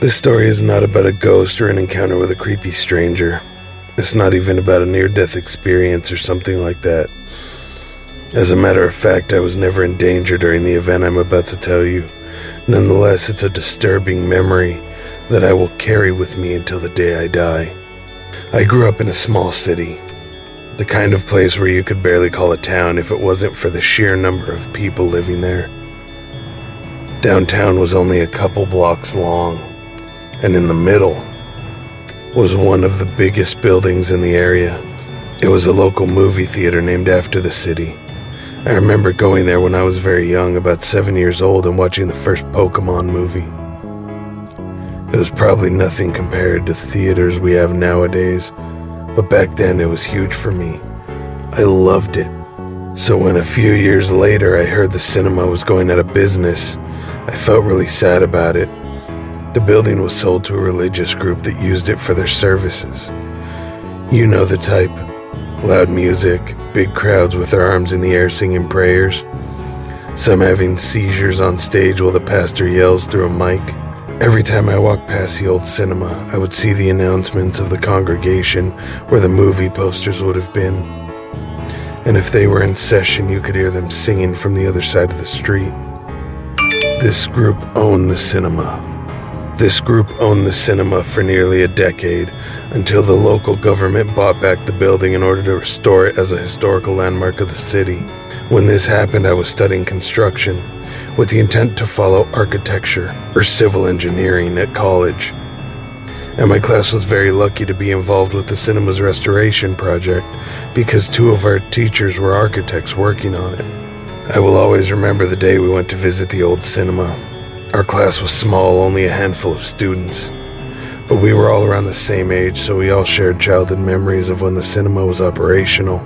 This story is not about a ghost or an encounter with a creepy stranger. It's not even about a near death experience or something like that. As a matter of fact, I was never in danger during the event I'm about to tell you. Nonetheless, it's a disturbing memory that I will carry with me until the day I die. I grew up in a small city, the kind of place where you could barely call a town if it wasn't for the sheer number of people living there. Downtown was only a couple blocks long, and in the middle was one of the biggest buildings in the area. It was a local movie theater named after the city. I remember going there when I was very young, about seven years old, and watching the first Pokemon movie. It was probably nothing compared to theaters we have nowadays, but back then it was huge for me. I loved it. So when a few years later I heard the cinema was going out of business, I felt really sad about it. The building was sold to a religious group that used it for their services. You know the type loud music, big crowds with their arms in the air singing prayers, some having seizures on stage while the pastor yells through a mic. Every time I walked past the old cinema, I would see the announcements of the congregation where the movie posters would have been. And if they were in session, you could hear them singing from the other side of the street. This group owned the cinema. This group owned the cinema for nearly a decade until the local government bought back the building in order to restore it as a historical landmark of the city. When this happened, I was studying construction with the intent to follow architecture or civil engineering at college. And my class was very lucky to be involved with the cinema's restoration project because two of our teachers were architects working on it. I will always remember the day we went to visit the old cinema. Our class was small, only a handful of students. But we were all around the same age, so we all shared childhood memories of when the cinema was operational.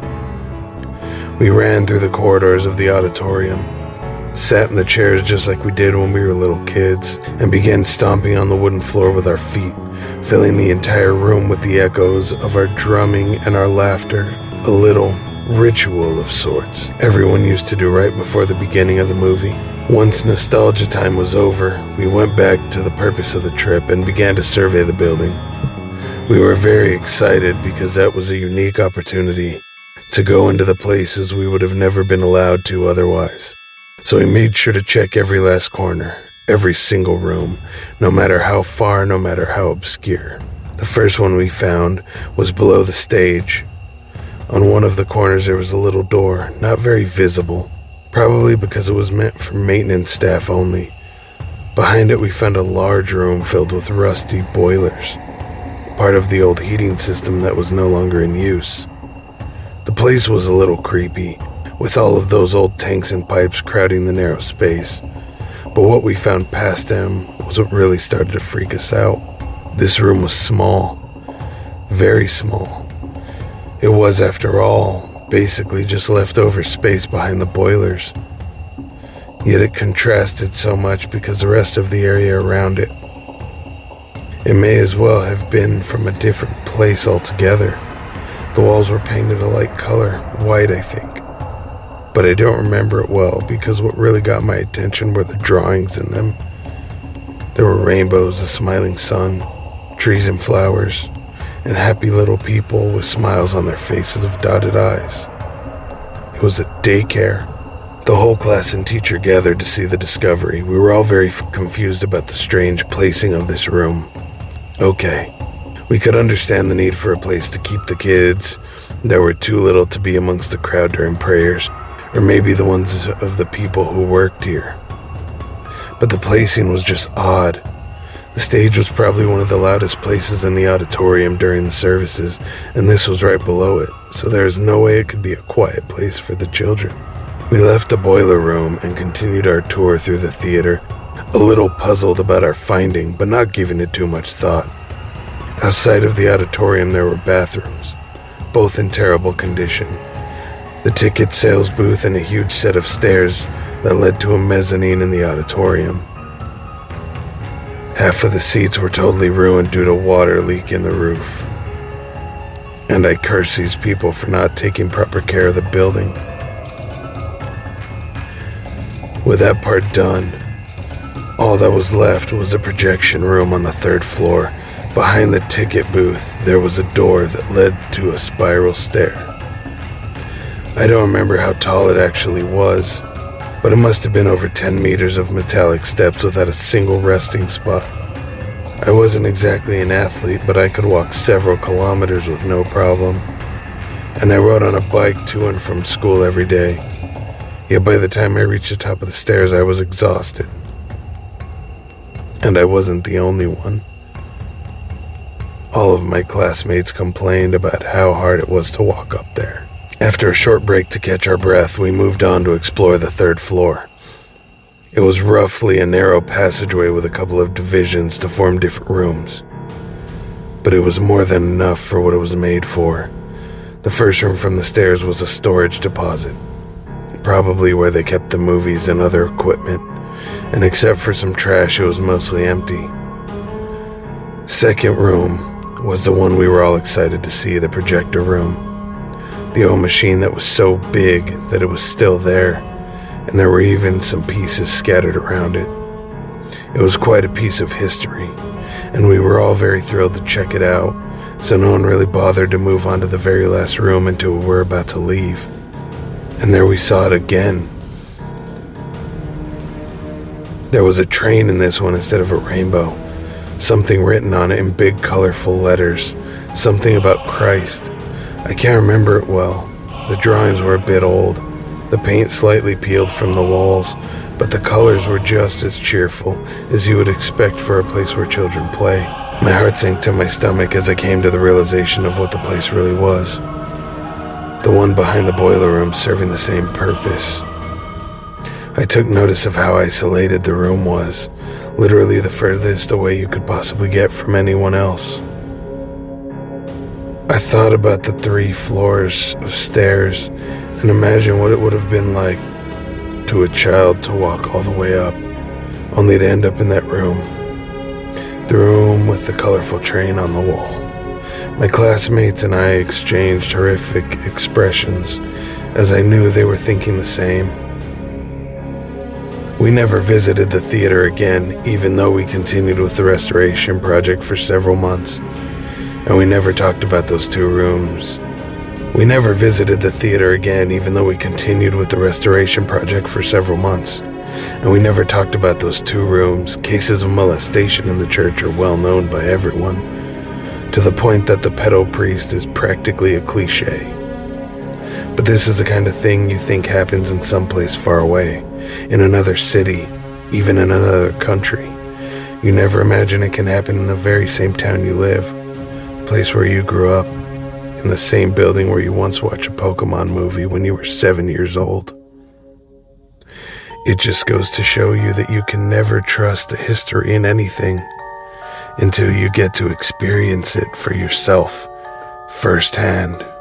We ran through the corridors of the auditorium, sat in the chairs just like we did when we were little kids, and began stomping on the wooden floor with our feet, filling the entire room with the echoes of our drumming and our laughter. A little ritual of sorts everyone used to do right before the beginning of the movie. Once nostalgia time was over, we went back to the purpose of the trip and began to survey the building. We were very excited because that was a unique opportunity to go into the places we would have never been allowed to otherwise. So we made sure to check every last corner, every single room, no matter how far, no matter how obscure. The first one we found was below the stage. On one of the corners, there was a little door, not very visible, probably because it was meant for maintenance staff only. Behind it, we found a large room filled with rusty boilers, part of the old heating system that was no longer in use. The place was a little creepy, with all of those old tanks and pipes crowding the narrow space. But what we found past them was what really started to freak us out. This room was small, very small. It was, after all, basically just leftover space behind the boilers. Yet it contrasted so much because the rest of the area around it. It may as well have been from a different place altogether. The walls were painted a light color, white, I think. But I don't remember it well because what really got my attention were the drawings in them. There were rainbows, a smiling sun, trees and flowers, and happy little people with smiles on their faces of dotted eyes. It was a daycare. The whole class and teacher gathered to see the discovery. We were all very f- confused about the strange placing of this room. Okay, we could understand the need for a place to keep the kids that were too little to be amongst the crowd during prayers, or maybe the ones of the people who worked here. But the placing was just odd. The stage was probably one of the loudest places in the auditorium during the services, and this was right below it, so there is no way it could be a quiet place for the children. We left the boiler room and continued our tour through the theater, a little puzzled about our finding, but not giving it too much thought. Outside of the auditorium, there were bathrooms, both in terrible condition. The ticket sales booth and a huge set of stairs that led to a mezzanine in the auditorium. Half of the seats were totally ruined due to water leak in the roof. And I curse these people for not taking proper care of the building. With that part done, All that was left was a projection room on the third floor. Behind the ticket booth, there was a door that led to a spiral stair. I don't remember how tall it actually was, but it must have been over 10 meters of metallic steps without a single resting spot. I wasn't exactly an athlete, but I could walk several kilometers with no problem. And I rode on a bike to and from school every day. Yet by the time I reached the top of the stairs, I was exhausted. And I wasn't the only one. All of my classmates complained about how hard it was to walk up there. After a short break to catch our breath, we moved on to explore the third floor. It was roughly a narrow passageway with a couple of divisions to form different rooms. But it was more than enough for what it was made for. The first room from the stairs was a storage deposit, probably where they kept the movies and other equipment and except for some trash, it was mostly empty. Second room was the one we were all excited to see the projector room. The old machine that was so big that it was still there, and there were even some pieces scattered around it. It was quite a piece of history, and we were all very thrilled to check it out, so no one really bothered to move on to the very last room until we were about to leave. And there we saw it again there was a train in this one instead of a rainbow. Something written on it in big, colorful letters. Something about Christ. I can't remember it well. The drawings were a bit old, the paint slightly peeled from the walls, but the colors were just as cheerful as you would expect for a place where children play. My heart sank to my stomach as I came to the realization of what the place really was. The one behind the boiler room serving the same purpose. I took notice of how isolated the room was, literally the furthest away you could possibly get from anyone else. I thought about the three floors of stairs and imagined what it would have been like to a child to walk all the way up, only to end up in that room. The room with the colorful train on the wall. My classmates and I exchanged horrific expressions as I knew they were thinking the same. We never visited the theater again, even though we continued with the restoration project for several months. And we never talked about those two rooms. We never visited the theater again, even though we continued with the restoration project for several months. And we never talked about those two rooms. Cases of molestation in the church are well known by everyone, to the point that the pedo priest is practically a cliche. But this is the kind of thing you think happens in some place far away in another city, even in another country. You never imagine it can happen in the very same town you live, place where you grew up, in the same building where you once watched a Pokemon movie when you were seven years old. It just goes to show you that you can never trust the history in anything until you get to experience it for yourself firsthand.